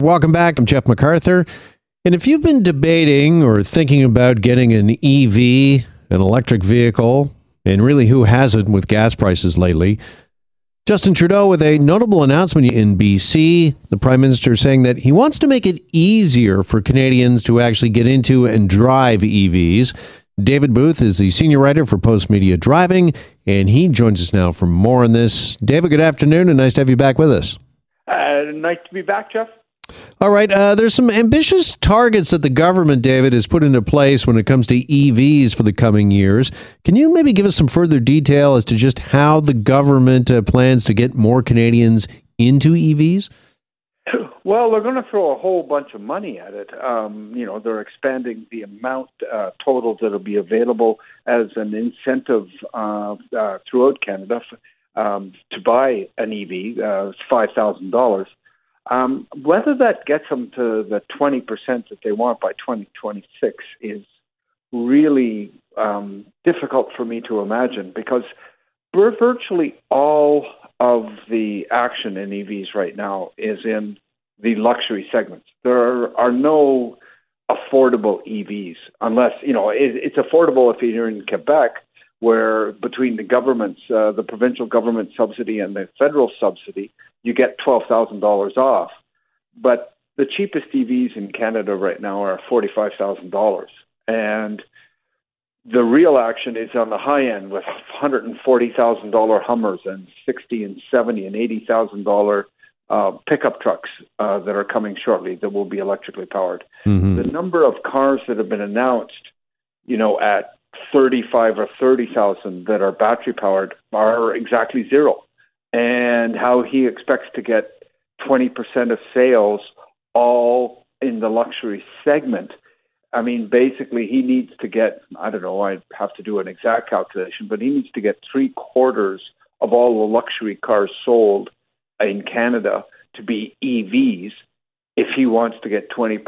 Welcome back. I'm Jeff MacArthur. And if you've been debating or thinking about getting an EV, an electric vehicle, and really who hasn't with gas prices lately, Justin Trudeau with a notable announcement in BC. The Prime Minister saying that he wants to make it easier for Canadians to actually get into and drive EVs. David Booth is the senior writer for Postmedia Driving, and he joins us now for more on this. David, good afternoon, and nice to have you back with us. Uh, nice to be back, Jeff. All right. Uh, there's some ambitious targets that the government, David, has put into place when it comes to EVs for the coming years. Can you maybe give us some further detail as to just how the government uh, plans to get more Canadians into EVs? Well, they're going to throw a whole bunch of money at it. Um, you know, they're expanding the amount uh, totals that'll be available as an incentive uh, uh, throughout Canada um, to buy an EV. Uh, it's five thousand dollars. Um, whether that gets them to the 20% that they want by 2026 is really um, difficult for me to imagine because virtually all of the action in EVs right now is in the luxury segments. There are no affordable EVs unless, you know, it, it's affordable if you're in Quebec, where between the government's, uh, the provincial government subsidy and the federal subsidy, you get $12,000 off. But the cheapest EVs in Canada right now are $45,000. And the real action is on the high end with $140,000 Hummers and 60 and 70 and $80,000 uh, pickup trucks uh, that are coming shortly that will be electrically powered. Mm-hmm. The number of cars that have been announced, you know, at 35 or 30,000 that are battery powered are exactly zero. And how he expects to get 20% of sales all in the luxury segment. I mean, basically, he needs to get, I don't know, I'd have to do an exact calculation, but he needs to get three quarters of all the luxury cars sold in Canada to be EVs if he wants to get 20%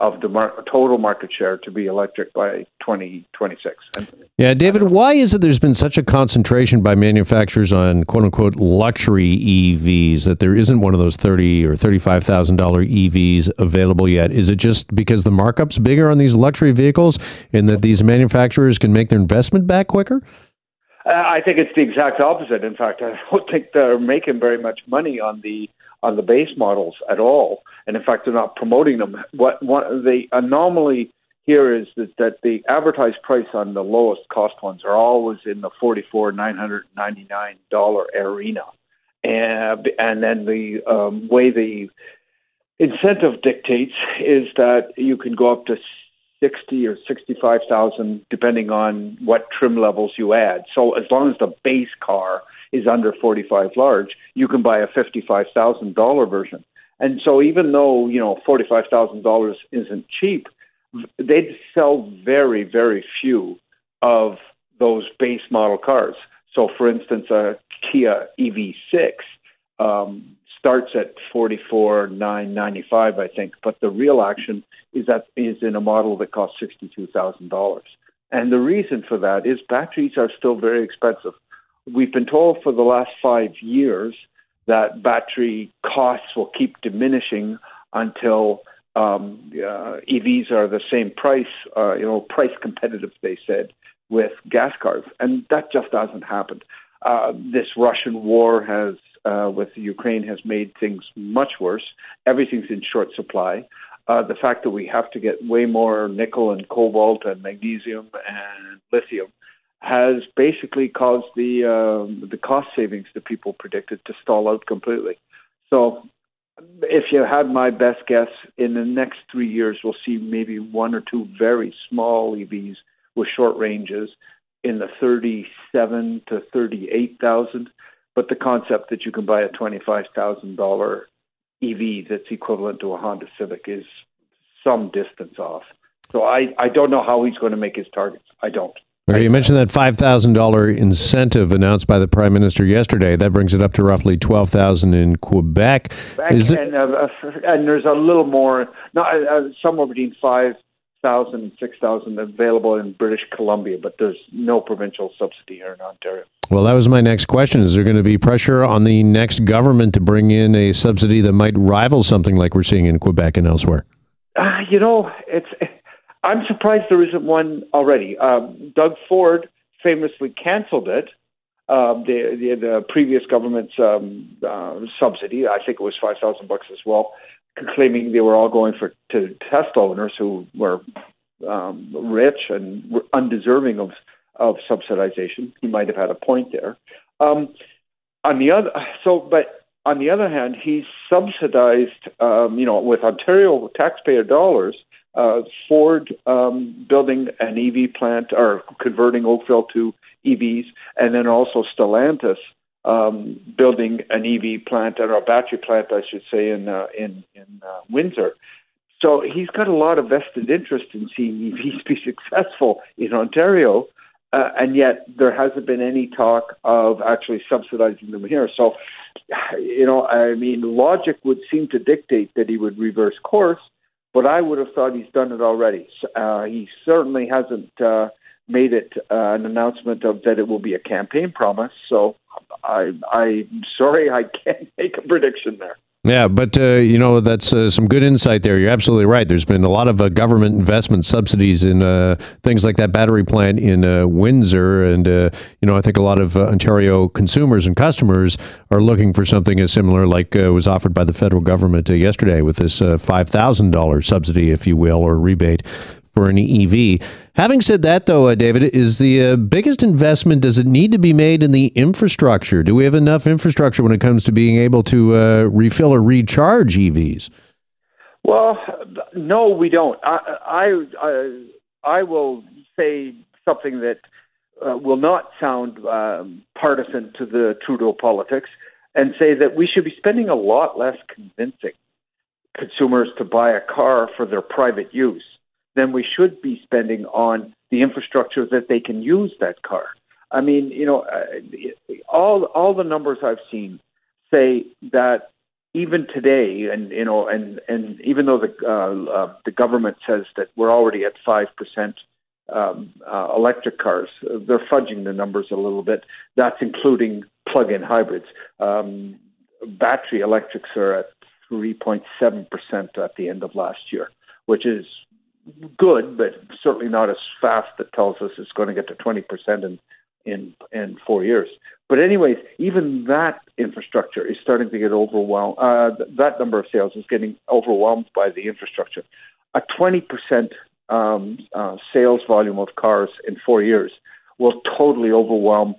of the mar- total market share to be electric by 2026. Yeah, David, why is it there's been such a concentration by manufacturers on quote unquote luxury EVs that there isn't one of those 30 or $35,000 EVs available yet? Is it just because the markup's bigger on these luxury vehicles and that these manufacturers can make their investment back quicker? Uh, I think it's the exact opposite. In fact, I don't think they're making very much money on the on the base models at all, and in fact, they're not promoting them. What what the anomaly here is that, that the advertised price on the lowest cost ones are always in the forty four nine hundred ninety nine dollar arena, and and then the um, way the incentive dictates is that you can go up to 60 or 65,000 depending on what trim levels you add. So as long as the base car is under 45 large, you can buy a $55,000 version. And so even though, you know, $45,000 isn't cheap, they sell very, very few of those base model cars. So for instance, a Kia EV6 um, starts at forty four nine ninety five, I think. But the real action is that is in a model that costs sixty two thousand dollars. And the reason for that is batteries are still very expensive. We've been told for the last five years that battery costs will keep diminishing until um, uh, EVs are the same price, uh, you know, price competitive, they said, with gas cars. And that just hasn't happened. Uh, this Russian war has, uh, with Ukraine, has made things much worse. Everything's in short supply. Uh, the fact that we have to get way more nickel and cobalt and magnesium and lithium has basically caused the uh, the cost savings that people predicted to stall out completely. So, if you had my best guess, in the next three years, we'll see maybe one or two very small EVs with short ranges in the 37 to 38,000. But the concept that you can buy a $25,000 EV that's equivalent to a Honda Civic is some distance off. So I, I don't know how he's going to make his targets. I don't. Okay, you mentioned that five thousand dollar incentive announced by the prime minister yesterday. That brings it up to roughly twelve thousand in Quebec. Is and, uh, and there's a little more, not uh, somewhere between five thousand, six thousand available in British Columbia, but there's no provincial subsidy here in Ontario. Well, that was my next question. Is there going to be pressure on the next government to bring in a subsidy that might rival something like we're seeing in Quebec and elsewhere? Uh, you know, it's. I'm surprised there isn't one already. Um, Doug Ford famously canceled it. Um, the, the, the previous government's um, uh, subsidy, I think it was five thousand bucks as well, claiming they were all going for to Tesla owners who were um, rich and undeserving of of subsidization. He might have had a point there. Um, on the other, so but on the other hand, he subsidized, um, you know, with Ontario taxpayer dollars, uh, Ford um, building an EV plant or converting Oakville to EVs, and then also Stellantis um, building an EV plant or a battery plant, I should say, in uh, in in uh, Windsor. So he's got a lot of vested interest in seeing EVs be successful in Ontario, uh, and yet there hasn't been any talk of actually subsidizing them here. So, you know, I mean, logic would seem to dictate that he would reverse course, but I would have thought he's done it already. Uh, he certainly hasn't uh, made it uh, an announcement of that it will be a campaign promise. So I, I'm sorry, I can't make a prediction there. Yeah, but uh, you know that's uh, some good insight there. You're absolutely right. There's been a lot of uh, government investment subsidies in uh, things like that battery plant in uh, Windsor, and uh, you know I think a lot of Ontario consumers and customers are looking for something as similar, like was offered by the federal government yesterday with this five thousand dollars subsidy, if you will, or rebate for an EV. Having said that, though, uh, David, is the uh, biggest investment, does it need to be made in the infrastructure? Do we have enough infrastructure when it comes to being able to uh, refill or recharge EVs? Well, no, we don't. I, I, I, will say something that uh, will not sound um, partisan to the Trudeau politics and say that we should be spending a lot less convincing consumers to buy a car for their private use then we should be spending on the infrastructure that they can use that car. I mean, you know, uh, all all the numbers I've seen say that even today, and you know, and and even though the uh, uh, the government says that we're already at five percent um, uh, electric cars, they're fudging the numbers a little bit. That's including plug-in hybrids. Um, battery electrics are at 3.7 percent at the end of last year, which is good, but certainly not as fast that tells us it's going to get to 20% in, in, in four years. But, anyways, even that infrastructure is starting to get overwhelmed. Uh, that number of sales is getting overwhelmed by the infrastructure. A 20% um, uh, sales volume of cars in four years will totally overwhelm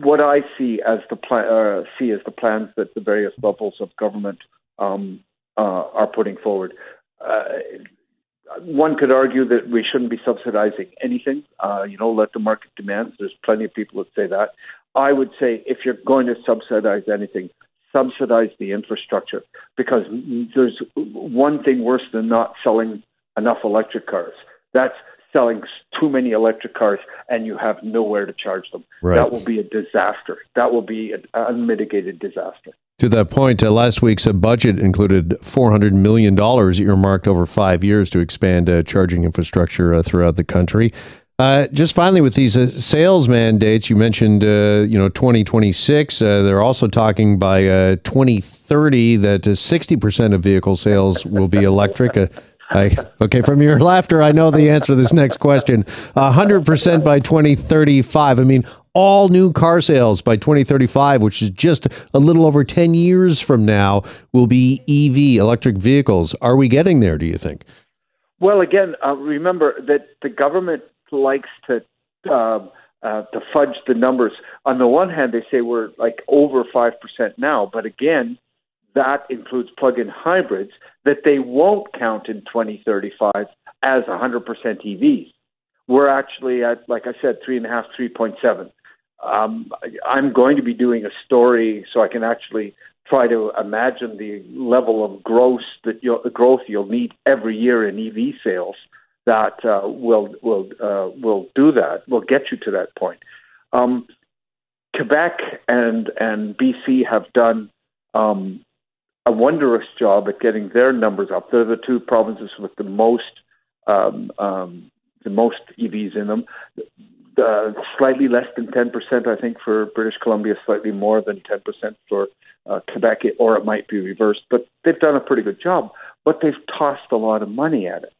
what I see as the plan, uh, see as the plans that the various levels of government um, uh, are putting forward. Uh, one could argue that we shouldn't be subsidizing anything. Uh, you know, let the market demand. There's plenty of people that say that. I would say if you're going to subsidize anything, subsidize the infrastructure because there's one thing worse than not selling enough electric cars. That's selling too many electric cars and you have nowhere to charge them. Right. That will be a disaster. That will be an unmitigated disaster. To that point, uh, last week's uh, budget included $400 million earmarked over five years to expand uh, charging infrastructure uh, throughout the country. Uh, just finally, with these uh, sales mandates, you mentioned, you know, 2026. they're also talking by 2030 that 60% of vehicle sales will be electric. I, okay, from your laughter, I know the answer to this next question. 100% by 2035. I mean, all new car sales by 2035, which is just a little over 10 years from now, will be EV, electric vehicles. Are we getting there, do you think? Well, again, uh, remember that the government likes to. Uh, uh, to fudge the numbers. On the one hand, they say we're like over 5% now, but again, that includes plug in hybrids that they won't count in 2035 as 100% EVs. We're actually at, like I said, 3.5, 3.7 um, I'm going to be doing a story so I can actually try to imagine the level of growth that you'll, growth you'll need every year in EV sales that uh, will will uh, will do that. Will get you to that point. Um, Quebec and and BC have done um, a wondrous job at getting their numbers up. They're the two provinces with the most um, um, the most EVs in them. Uh, slightly less than 10%, I think, for British Columbia, slightly more than 10% for uh, Quebec, or it might be reversed. But they've done a pretty good job. But they've tossed a lot of money at it.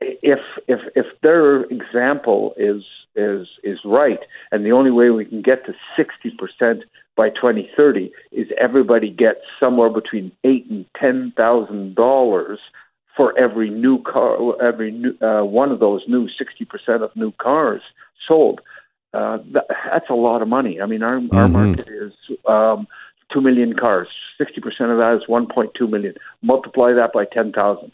If if if their example is is is right, and the only way we can get to 60% by 2030 is everybody gets somewhere between eight and ten thousand dollars for every new car, every new, uh, one of those new 60% of new cars sold. Uh, that, that's a lot of money. I mean, our mm-hmm. our market is um, two million cars. 60% of that is 1.2 million. Multiply that by 10,000.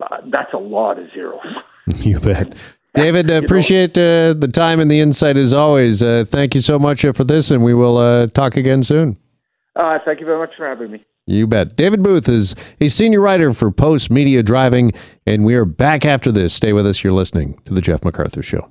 Uh, that's a lot of zeros. you bet. David, uh, appreciate uh, the time and the insight as always. Uh, thank you so much uh, for this, and we will uh, talk again soon. Uh, thank you very much for having me. You bet. David Booth is a senior writer for Postmedia Driving, and we are back after this. Stay with us. You're listening to The Jeff MacArthur Show.